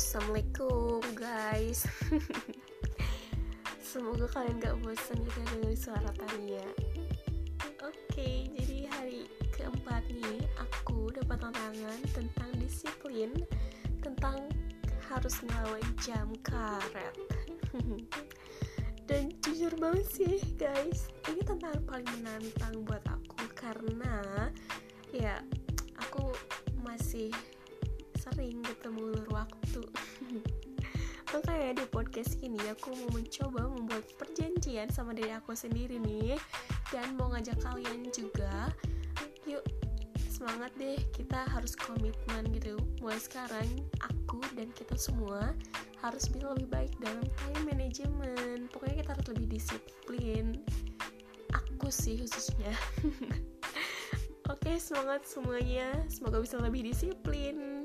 Assalamualaikum guys. Semoga kalian gak bosan gitu dengan suara Tania. Oke, jadi hari keempat nih Aku dapat tantangan tentang disiplin Tentang harus ngelawan jam karet. Dan jujur banget sih guys Ini tantangan paling menantang buat aku Karena ya aku masih sering ketemu ulur waktu makanya di podcast ini aku mau mencoba membuat perjanjian sama diri aku sendiri nih. Dan mau ngajak kalian juga yuk semangat deh. Kita harus komitmen gitu. Mulai sekarang aku dan kita semua harus bisa lebih baik dalam time management. Pokoknya kita harus lebih disiplin. Aku sih khususnya. Oke, semangat semuanya. Semoga bisa lebih disiplin.